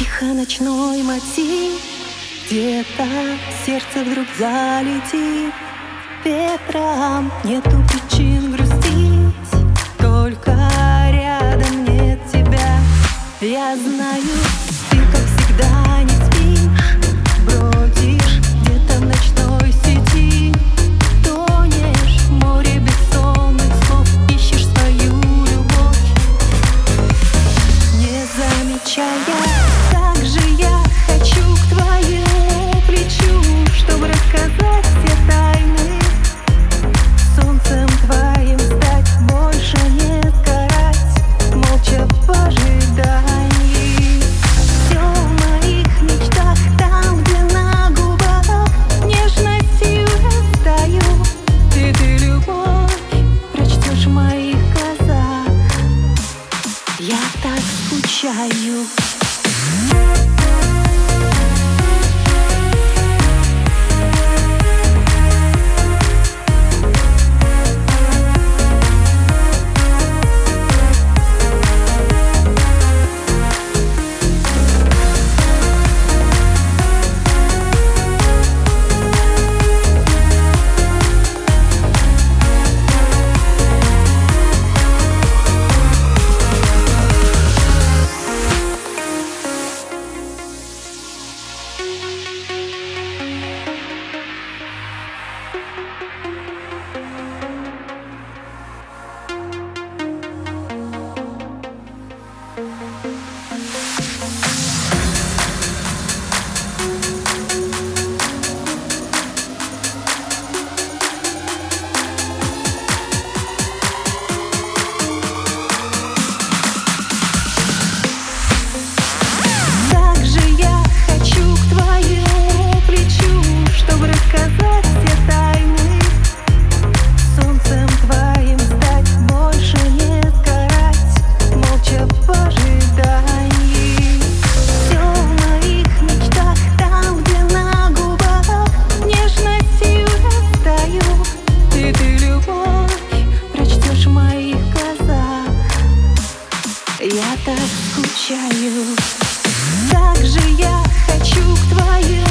Тихо ночной мотив, где-то сердце вдруг залетит. Ветром нету Я так скучаю, как же я хочу к твоему.